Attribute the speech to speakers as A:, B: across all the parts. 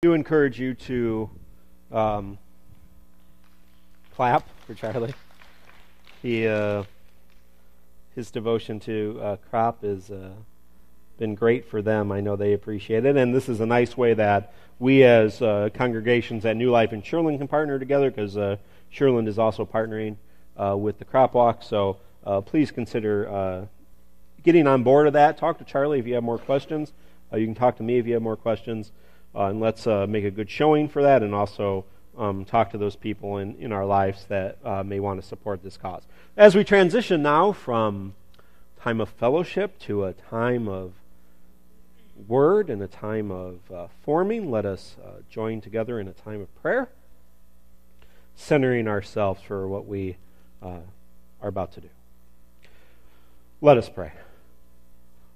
A: do encourage you to um, clap for Charlie. He, uh, his devotion to uh, crop has uh, been great for them. I know they appreciate it, and this is a nice way that we, as uh, congregations at New Life in Shirland, can partner together because uh, Shirland is also partnering uh, with the Crop Walk. So please consider getting on board of that. Talk to Charlie if you have more questions. you can talk to me if you have more questions. Uh, and let's uh, make a good showing for that and also um, talk to those people in, in our lives that uh, may want to support this cause. As we transition now from time of fellowship to a time of word and a time of uh, forming, let us uh, join together in a time of prayer, centering ourselves for what we uh, are about to do. Let us pray.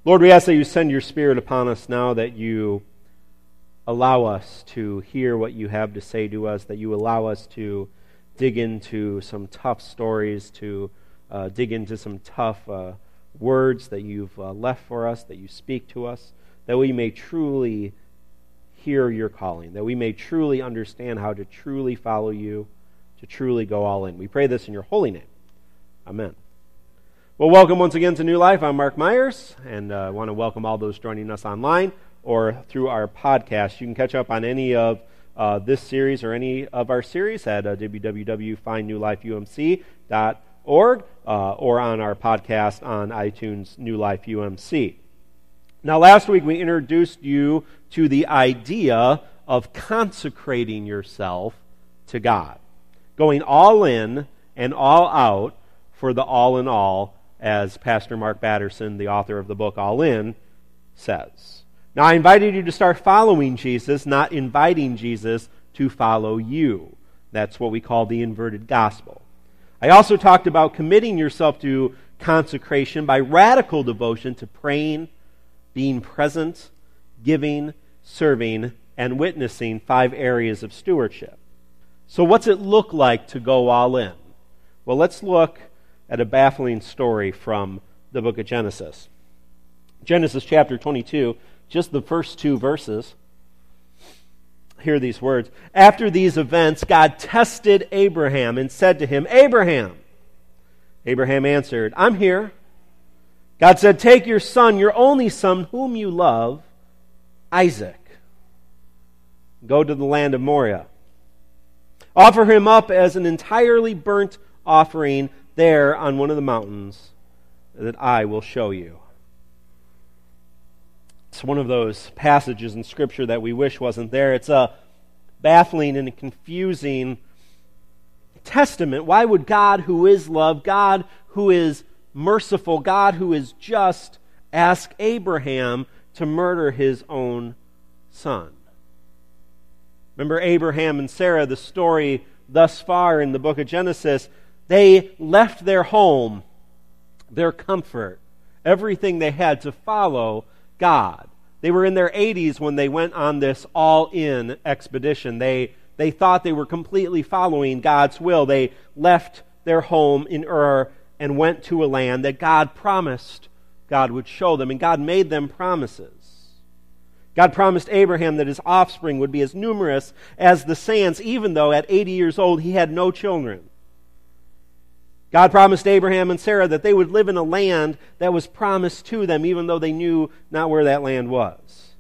A: Lord, we ask that you send your Spirit upon us now, that you allow us to hear what you have to say to us, that you allow us to dig into some tough stories, to uh, dig into some tough uh, words that you've uh, left for us, that you speak to us, that we may truly hear your calling, that we may truly understand how to truly follow you, to truly go all in. We pray this in your holy name. Amen. Well, welcome once again to New Life. I'm Mark Myers, and uh, I want to welcome all those joining us online or through our podcast. You can catch up on any of uh, this series or any of our series at uh, www.findnewlifeumc.org uh, or on our podcast on iTunes New Life UMC. Now, last week we introduced you to the idea of consecrating yourself to God, going all in and all out for the all in all, as Pastor Mark Batterson, the author of the book All In, says. Now, I invited you to start following Jesus, not inviting Jesus to follow you. That's what we call the inverted gospel. I also talked about committing yourself to consecration by radical devotion to praying, being present, giving, serving, and witnessing five areas of stewardship. So, what's it look like to go all in? Well, let's look at a baffling story from the book of Genesis. Genesis chapter 22 just the first two verses. Hear these words. After these events, God tested Abraham and said to him, Abraham. Abraham answered, I'm here. God said, Take your son, your only son, whom you love, Isaac. Go to the land of Moriah. Offer him up as an entirely burnt offering there on one of the mountains that I will show you. It's one of those passages in Scripture that we wish wasn't there. It's a baffling and confusing testament. Why would God, who is love, God who is merciful, God who is just, ask Abraham to murder his own son? Remember Abraham and Sarah, the story thus far in the book of Genesis. They left their home, their comfort, everything they had to follow God. They were in their 80s when they went on this all in expedition. They, they thought they were completely following God's will. They left their home in Ur and went to a land that God promised God would show them, and God made them promises. God promised Abraham that his offspring would be as numerous as the sands, even though at 80 years old he had no children. God promised Abraham and Sarah that they would live in a land that was promised to them, even though they knew not where that land was.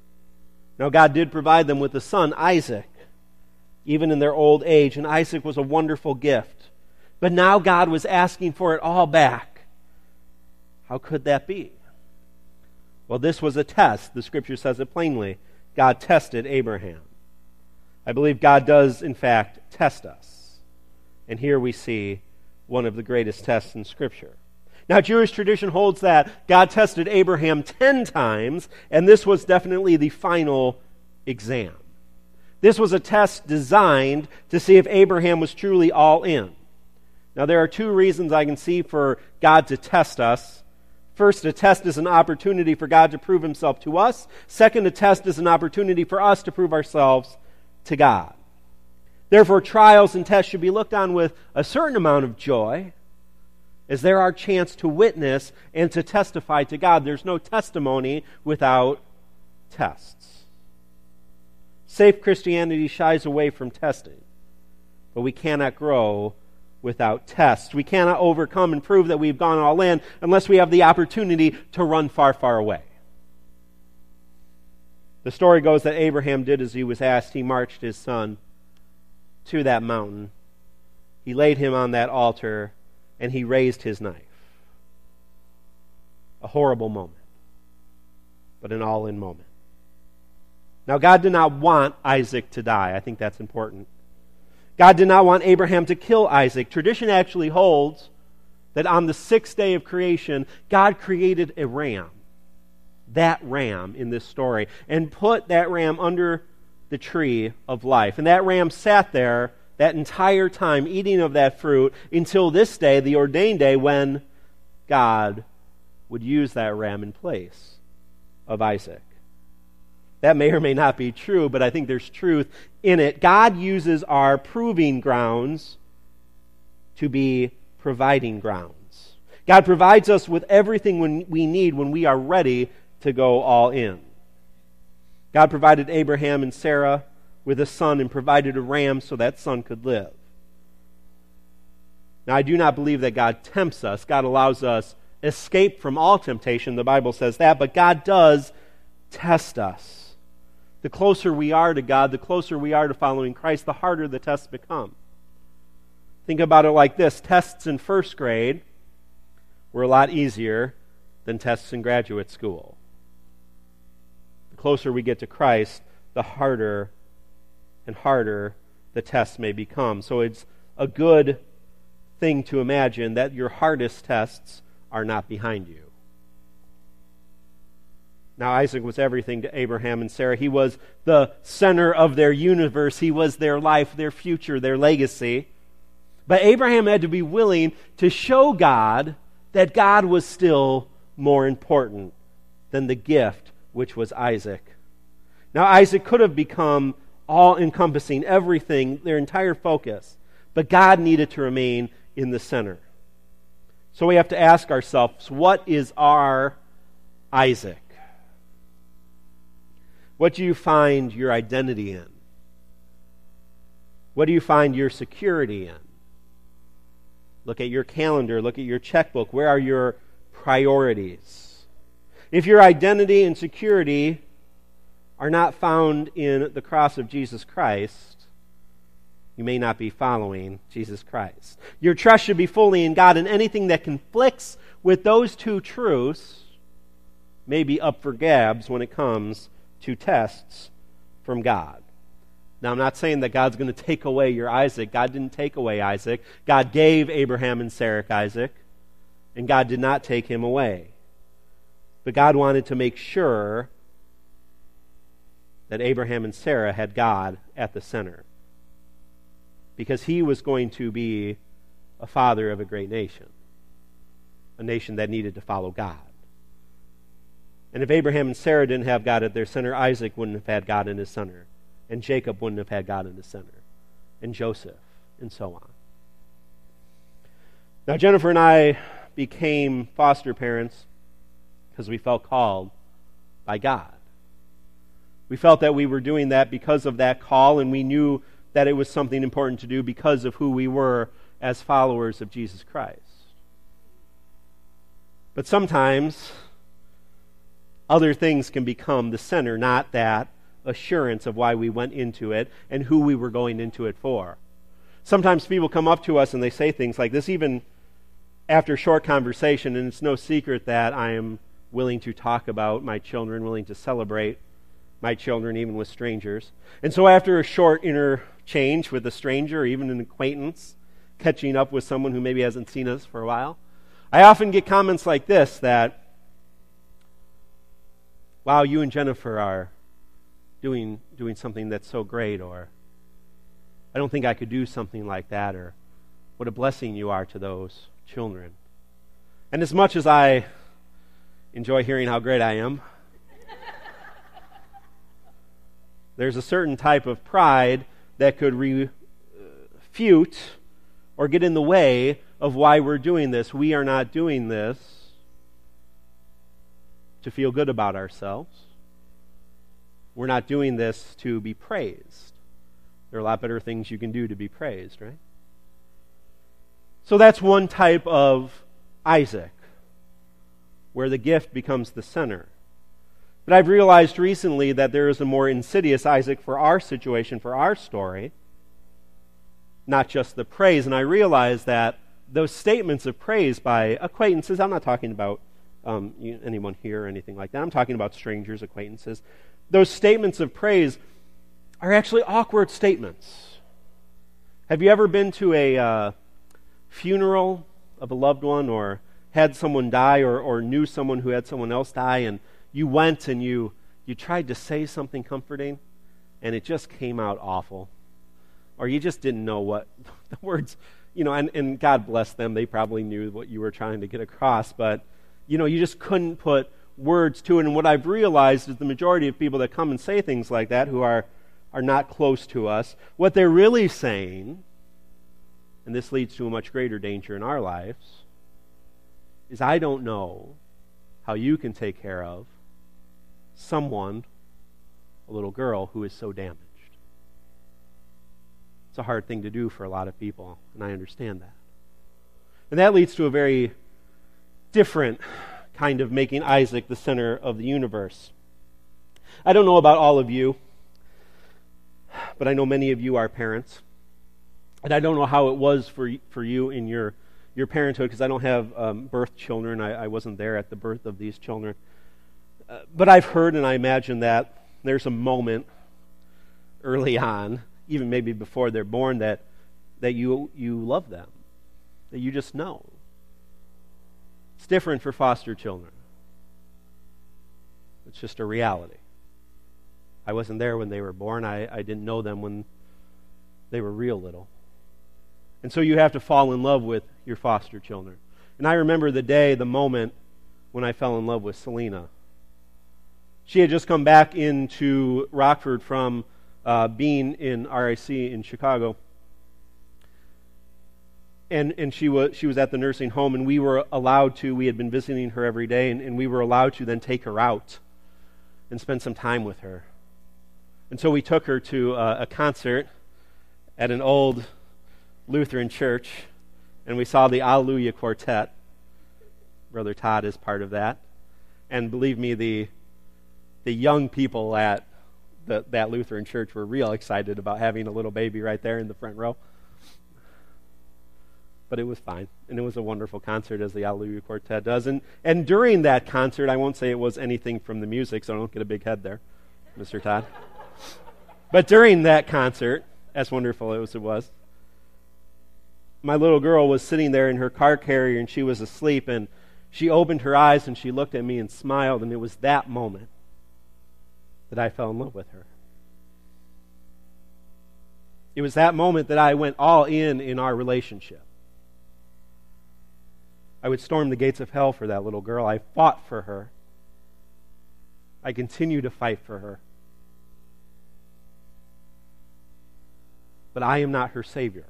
A: Now, God did provide them with a son, Isaac, even in their old age, and Isaac was a wonderful gift. But now God was asking for it all back. How could that be? Well, this was a test. The scripture says it plainly. God tested Abraham. I believe God does, in fact, test us. And here we see one of the greatest tests in Scripture. Now, Jewish tradition holds that God tested Abraham 10 times, and this was definitely the final exam. This was a test designed to see if Abraham was truly all in. Now, there are two reasons I can see for God to test us. First, a test is an opportunity for God to prove himself to us. Second, a test is an opportunity for us to prove ourselves to God. Therefore, trials and tests should be looked on with a certain amount of joy, as they're our chance to witness and to testify to God. There's no testimony without tests. Safe Christianity shies away from testing, but we cannot grow without tests. We cannot overcome and prove that we've gone all in unless we have the opportunity to run far, far away. The story goes that Abraham did as he was asked. He marched his son to that mountain. He laid him on that altar, and he raised his knife. A horrible moment, but an all in moment. Now, God did not want Isaac to die. I think that's important. God did not want Abraham to kill Isaac. Tradition actually holds that on the sixth day of creation, God created a ram, that ram in this story, and put that ram under the tree of life. And that ram sat there that entire time eating of that fruit until this day, the ordained day, when God would use that ram in place of Isaac. That may or may not be true, but I think there's truth in it. God uses our proving grounds to be providing grounds. God provides us with everything we need when we are ready to go all in. God provided Abraham and Sarah with a son and provided a ram so that son could live. Now, I do not believe that God tempts us. God allows us escape from all temptation. The Bible says that. But God does test us the closer we are to God, the closer we are to following Christ, the harder the tests become. Think about it like this tests in first grade were a lot easier than tests in graduate school. Closer we get to Christ, the harder and harder the tests may become. So it's a good thing to imagine that your hardest tests are not behind you. Now, Isaac was everything to Abraham and Sarah. He was the center of their universe, he was their life, their future, their legacy. But Abraham had to be willing to show God that God was still more important than the gift, which was Isaac. Now, Isaac could have become all encompassing, everything, their entire focus, but God needed to remain in the center. So we have to ask ourselves what is our Isaac? What do you find your identity in? What do you find your security in? Look at your calendar, look at your checkbook. Where are your priorities? If your identity and security are not found in the cross of Jesus Christ, you may not be following Jesus Christ. Your trust should be fully in God, and anything that conflicts with those two truths may be up for grabs when it comes to tests from God. Now, I'm not saying that God's going to take away your Isaac. God didn't take away Isaac. God gave Abraham and Sarah Isaac, and God did not take him away. But God wanted to make sure that Abraham and Sarah had God at the center. Because he was going to be a father of a great nation, a nation that needed to follow God. And if Abraham and Sarah didn't have God at their center, Isaac wouldn't have had God in his center. And Jacob wouldn't have had God in his center. And Joseph, and so on. Now, Jennifer and I became foster parents because we felt called by God. We felt that we were doing that because of that call, and we knew that it was something important to do because of who we were as followers of Jesus Christ. But sometimes other things can become the center, not that assurance of why we went into it and who we were going into it for. Sometimes people come up to us and they say things like this, even after a short conversation, and it's no secret that I am willing to talk about my children, willing to celebrate my children, even with strangers. And so, after a short interchange with a stranger, or even an acquaintance, catching up with someone who maybe hasn't seen us for a while, I often get comments like this that, wow, you and Jennifer are doing, doing something that's so great, or I don't think I could do something like that, or what a blessing you are to those children. And as much as I enjoy hearing how great I am, there's a certain type of pride that could refute or get in the way of why we're doing this. We are not doing this to feel good about ourselves. We're not doing this to be praised. There are a lot better things you can do to be praised, right? So that's one type of Isaac, where the gift becomes the center. But I've realized recently that there is a more insidious Isaac for our situation, for our story, not just the praise. And I realize that those statements of praise by acquaintances, I'm not talking about um, anyone here or anything like that, I'm talking about strangers, acquaintances. Those statements of praise are actually awkward statements. Have you ever been to a uh, funeral of a loved one or had someone die or, or knew someone who had someone else die and you went and you, you tried to say something comforting and it just came out awful? Or you just didn't know what the words, you know, and, and God bless them, they probably knew what you were trying to get across, but, you know, you just couldn't put words to it. And what I've realized is the majority of people that come and say things like that who are, are not close to us, what they're really saying, and this leads to a much greater danger in our lives, is I don't know how you can take care of someone, a little girl, who is so damaged. It's a hard thing to do for a lot of people, and I understand that. And that leads to a very different kind of making Isaac the center of the universe. I don't know about all of you, but I know many of you are parents. And I don't know how it was for, for you in your, your parenthood because I don't have um, birth children. I, I, wasn't there at the birth of these children. Uh, but I've heard and I imagine that there's a moment early on, even maybe before they're born, that, that you, you love them, that you just know. It's different for foster children. It's just a reality. I wasn't there when they were born. I, I didn't know them when they were real little. And so you have to fall in love with your foster children. And I remember the day, the moment when I fell in love with Selena. She had just come back into Rockford from uh, being in RIC in Chicago and, and she, was, she was at the nursing home, and we were allowed to, we had been visiting her every day, and, and we were allowed to then take her out and spend some time with her. And so we took her to a, a concert at an old Lutheran church, and we saw the Alleluia Quartet. Brother Todd is part of that. And believe me, the, the young people at the, that Lutheran church were real excited about having a little baby right there in the front row but it was fine. And it was a wonderful concert, as the Alleluia Quartet does. And, and during that concert, I won't say it was anything from the music, so I don't get a big head there, Mr. Todd. but during that concert, as wonderful as it was, my little girl was sitting there in her car carrier and she was asleep, and she opened her eyes and she looked at me and smiled, and it was that moment that I fell in love with her. It was that moment that I went all in in our relationship. I would storm the gates of hell for that little girl. I fought for her. I continue to fight for her. But I am not her Savior.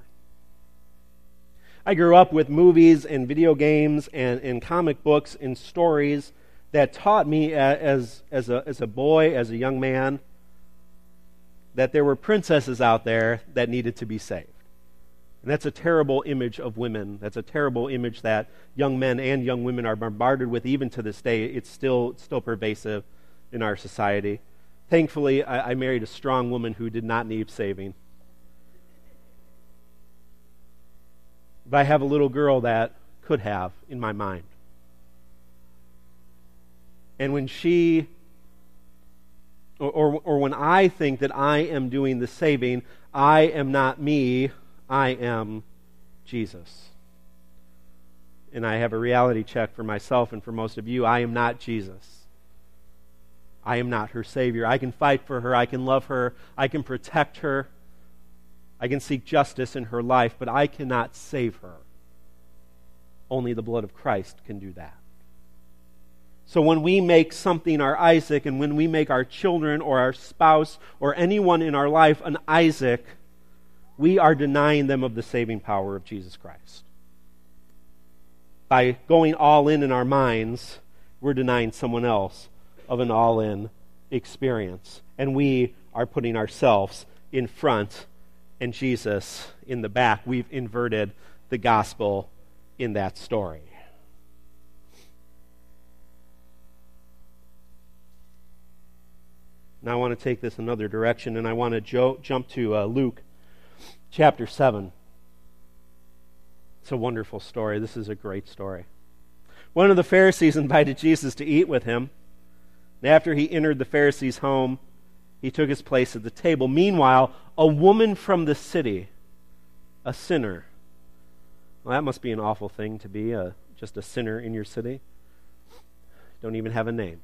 A: I grew up with movies and video games and, and comic books and stories that taught me as, as, a, as a boy, as a young man, that there were princesses out there that needed to be saved. And that's a terrible image of women. That's a terrible image that young men and young women are bombarded with even to this day. It's still, still pervasive in our society. Thankfully, I, I married a strong woman who did not need saving. But I have a little girl that could have in my mind. And when she, or, or, or when I think that I am doing the saving, I am not me, I am Jesus. And I have a reality check for myself and for most of you. I am not Jesus. I am not her Savior. I can fight for her. I can love her. I can protect her. I can seek justice in her life, but I cannot save her. Only the blood of Christ can do that. So when we make something our Isaac, and when we make our children or our spouse or anyone in our life an Isaac, we are denying them of the saving power of Jesus Christ. By going all in in our minds, we're denying someone else of an all in experience. and we are putting ourselves in front and Jesus in the back. We've inverted the gospel in that story. Now I want to take this another direction, and I want to jo- jump to uh, Luke chapter 7. It's a wonderful story. This is a great story. One of the Pharisees invited Jesus to eat with him. And after he entered the Pharisee's home, he took his place at the table. Meanwhile, a woman from the city, a sinner. Well, that must be an awful thing to be a, just a sinner in your city. Don't even have a name.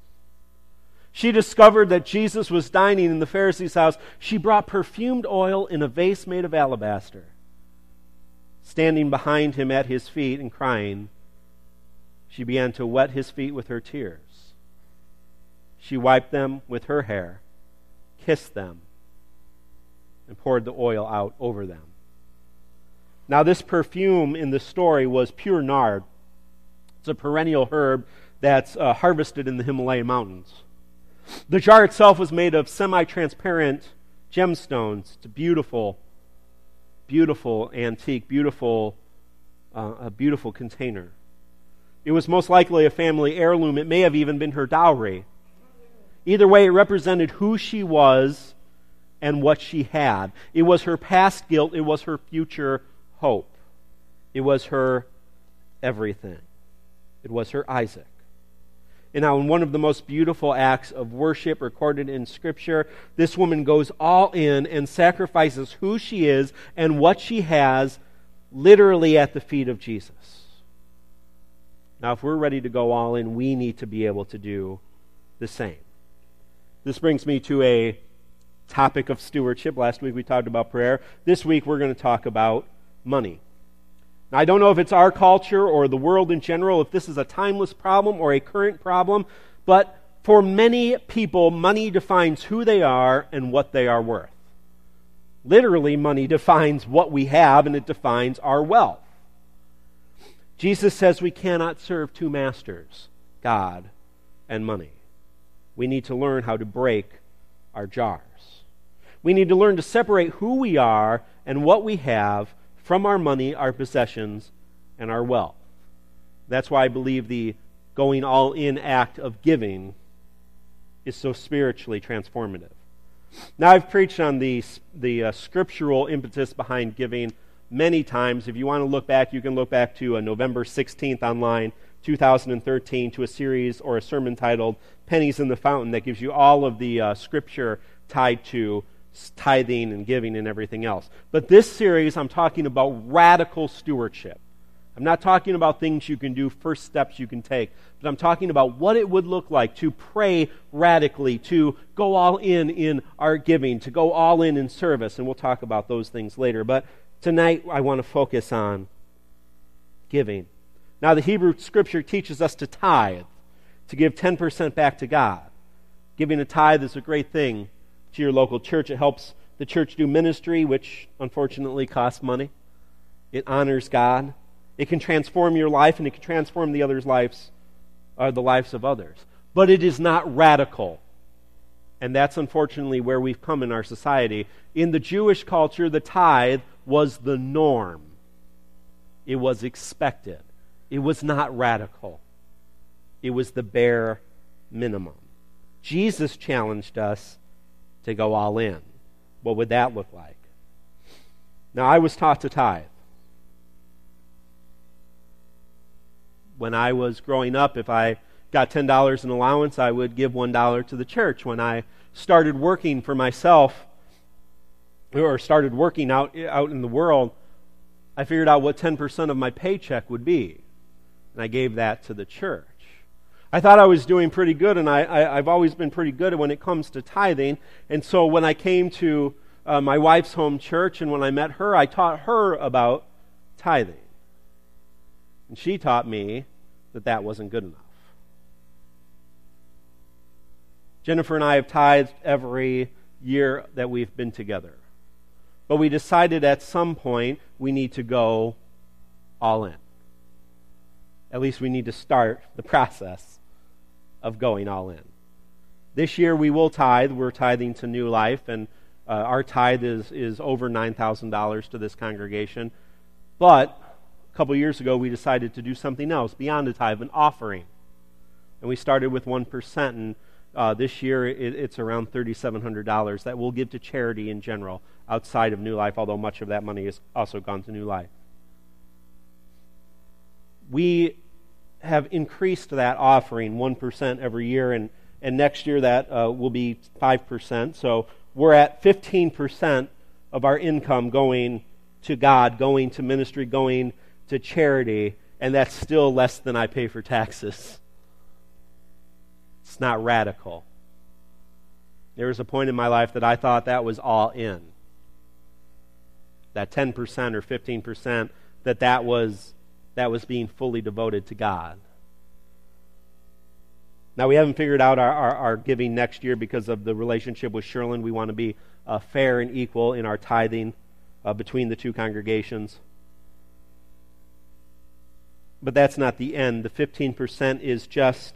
A: She discovered that Jesus was dining in the Pharisee's house. She brought perfumed oil in a vase made of alabaster. Standing behind him at his feet and crying, she began to wet his feet with her tears. She wiped them with her hair, kissed them, and poured the oil out over them. Now, this perfume in the story was pure nard. It's a perennial herb that's uh, harvested in the Himalayan mountains. The jar itself was made of semi transparent gemstones. It's a beautiful, beautiful antique, beautiful, uh, a beautiful container. It was most likely a family heirloom. It may have even been her dowry. Either way, it represented who she was and what she had. It was her past guilt, it was her future hope. It was her everything. It was her Isaac. And now, in one of the most beautiful acts of worship recorded in Scripture, this woman goes all in and sacrifices who she is and what she has literally at the feet of Jesus. Now, if we're ready to go all in, we need to be able to do the same. This brings me to a topic of stewardship. Last week we talked about prayer. This week we're going to talk about money. Now, I don't know if it's our culture or the world in general, if this is a timeless problem or a current problem, but for many people, money defines who they are and what they are worth. Literally, money defines what we have and it defines our wealth. Jesus says we cannot serve two masters God and money. We need to learn how to break our jars. We need to learn to separate who we are and what we have from our money, our possessions, and our wealth. That's why I believe the going all in act of giving is so spiritually transformative. Now, I've preached on the, the uh, scriptural impetus behind giving many times. If you want to look back, you can look back to uh, November 16th online, 2013, to a series or a sermon titled Pennies in the Fountain that gives you all of the uh, scripture tied to tithing and giving and everything else. But this series, I'm talking about radical stewardship. I'm not talking about things you can do, first steps you can take, but I'm talking about what it would look like to pray radically, to go all in in our giving, to go all in in service, and we'll talk about those things later. But tonight I want to focus on giving. Now, the Hebrew scripture teaches us to tithe, to give 10% back to God. Giving a tithe is a great thing to your local church. It helps the church do ministry, which unfortunately costs money. It honors God. It can transform your life and it can transform the others' lives, or uh, the lives of others. But it is not radical. And that's unfortunately where we've come in our society. In the Jewish culture, the tithe was the norm. It was expected. It was not radical. It was the bare minimum. Jesus challenged us to go all in. What would that look like? Now, I was taught to tithe. When I was growing up, if I got $10 in allowance, I would give $1 to the church. When I started working for myself, or started working out, out in the world, I figured out what 10% of my paycheck would be. And I gave that to the church. I thought I was doing pretty good, and I, I, have always been pretty good when it comes to tithing. And so when I came to uh, my wife's home church and when I met her, I taught her about tithing. And she taught me that that wasn't good enough. Jennifer and I have tithed every year that we've been together. But we decided at some point we need to go all in. At least we need to start the process of going all in. This year we will tithe. We're tithing to New Life, and uh, our tithe is, is over $9,000 to this congregation. But a couple years ago, we decided to do something else beyond a tithe, an offering. And we started with 1%, and uh, this year it, it's around $3,700 that we'll give to charity in general outside of New Life, although much of that money has also gone to New Life. We have increased that offering 1% every year, and, and next year that uh, will be 5%. So we're at 15% of our income going to God, going to ministry, going to charity, and that's still less than I pay for taxes. It's not radical. There was a point in my life that I thought that was all in. That 10% or 15%, that that was, that was being fully devoted to God. Now, we haven't figured out our, our, our, giving next year because of the relationship with Shirland. We want to be uh, fair and equal in our tithing uh, between the two congregations. But that's not the end. The 15% is just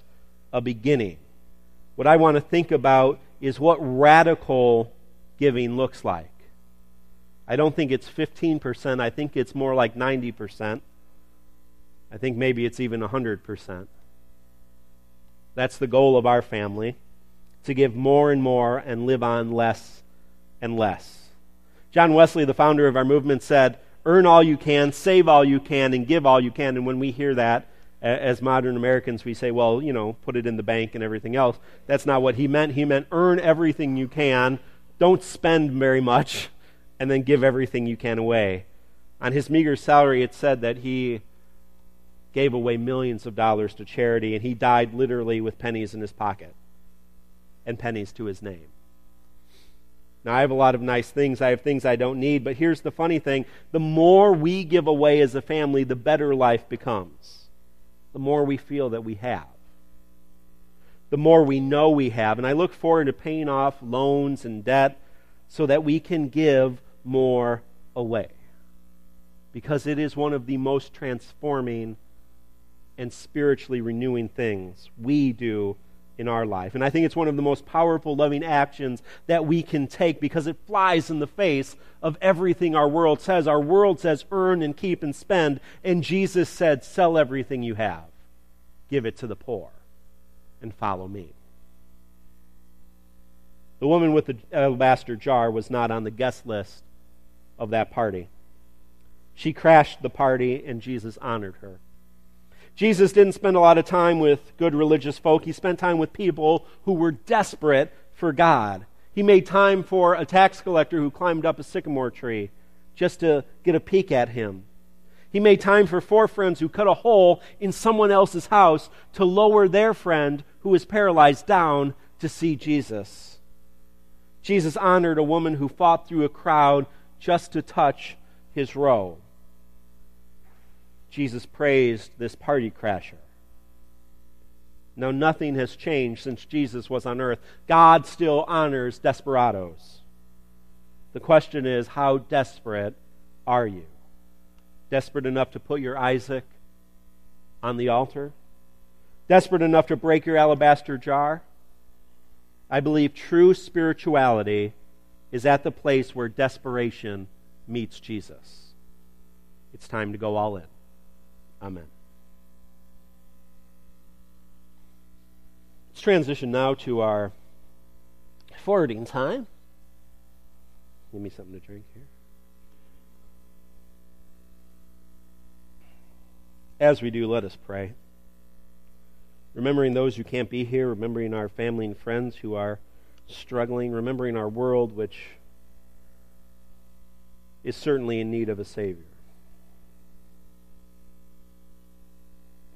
A: a beginning. What I want to think about is what radical giving looks like. I don't think it's 15%. I think it's more like 90%. I think maybe it's even 100%. That's the goal of our family to give more and more and live on less and less. John Wesley, the founder of our movement, said, Earn all you can, save all you can, and give all you can. And when we hear that, as modern Americans, we say, well, you know, put it in the bank and everything else. That's not what he meant. He meant earn everything you can, don't spend very much, and then give everything you can away. On his meager salary, it said that he gave away millions of dollars to charity, and he died literally with pennies in his pocket and pennies to his name. Now, I have a lot of nice things. I have things I don't need, but here's the funny thing the more we give away as a family, the better life becomes. The more we feel that we have. The more we know we have. And I look forward to paying off loans and debt so that we can give more away. Because it is one of the most transforming and spiritually renewing things we do in our life. And I think it's one of the most powerful, loving actions that we can take because it flies in the face of everything our world says. Our world says earn and keep and spend, and Jesus said, sell everything you have, give it to the poor, and follow me. The woman with the alabaster jar was not on the guest list of that party. She crashed the party, and Jesus honored her. Jesus didn't spend a lot of time with good religious folk. He spent time with people who were desperate for God. He made time for a tax collector who climbed up a sycamore tree just to get a peek at him. He made time for four friends who cut a hole in someone else's house to lower their friend who was paralyzed down to see Jesus. Jesus honored a woman who fought through a crowd just to touch his robe. Jesus praised this party crasher. Now, nothing has changed since Jesus was on earth. God still honors desperados. The question is, how desperate are you? Desperate enough to put your Isaac on the altar? Desperate enough to break your alabaster jar? I believe true spirituality is at the place where desperation meets Jesus. It's time to go all in. Amen. Let's transition now to our forwarding time. Give me something to drink here. As we do, let us pray. Remembering those who can't be here, remembering our family and friends who are struggling, remembering our world, which is certainly in need of a Savior.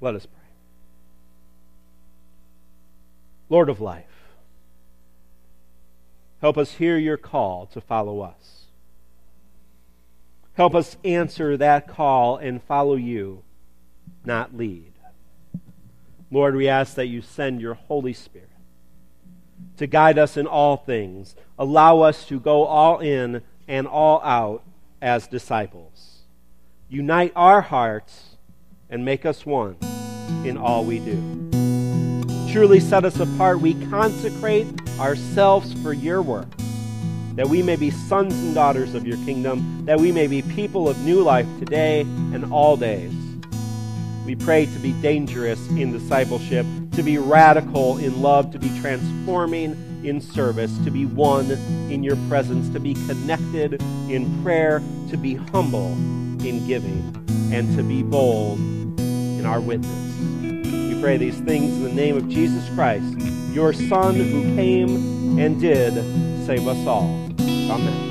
A: Let us pray. Lord of life, help us hear your call to follow us. Help us answer that call and follow you, not lead. Lord, we ask that you send your Holy Spirit to guide us in all things. Allow us to go all in and all out as disciples. Unite our hearts and make us one in all we do. truly set us apart. We consecrate ourselves for your work, that we may be sons and daughters of your kingdom, that we may be people of new life today and all days. We pray to be dangerous in discipleship, to be radical in love, to be transforming in service, to be one in your presence, to be connected in prayer, to be humble in giving, and to be bold in our witness. We pray these things in the name of Jesus Christ, your Son who came and did save us all. Amen.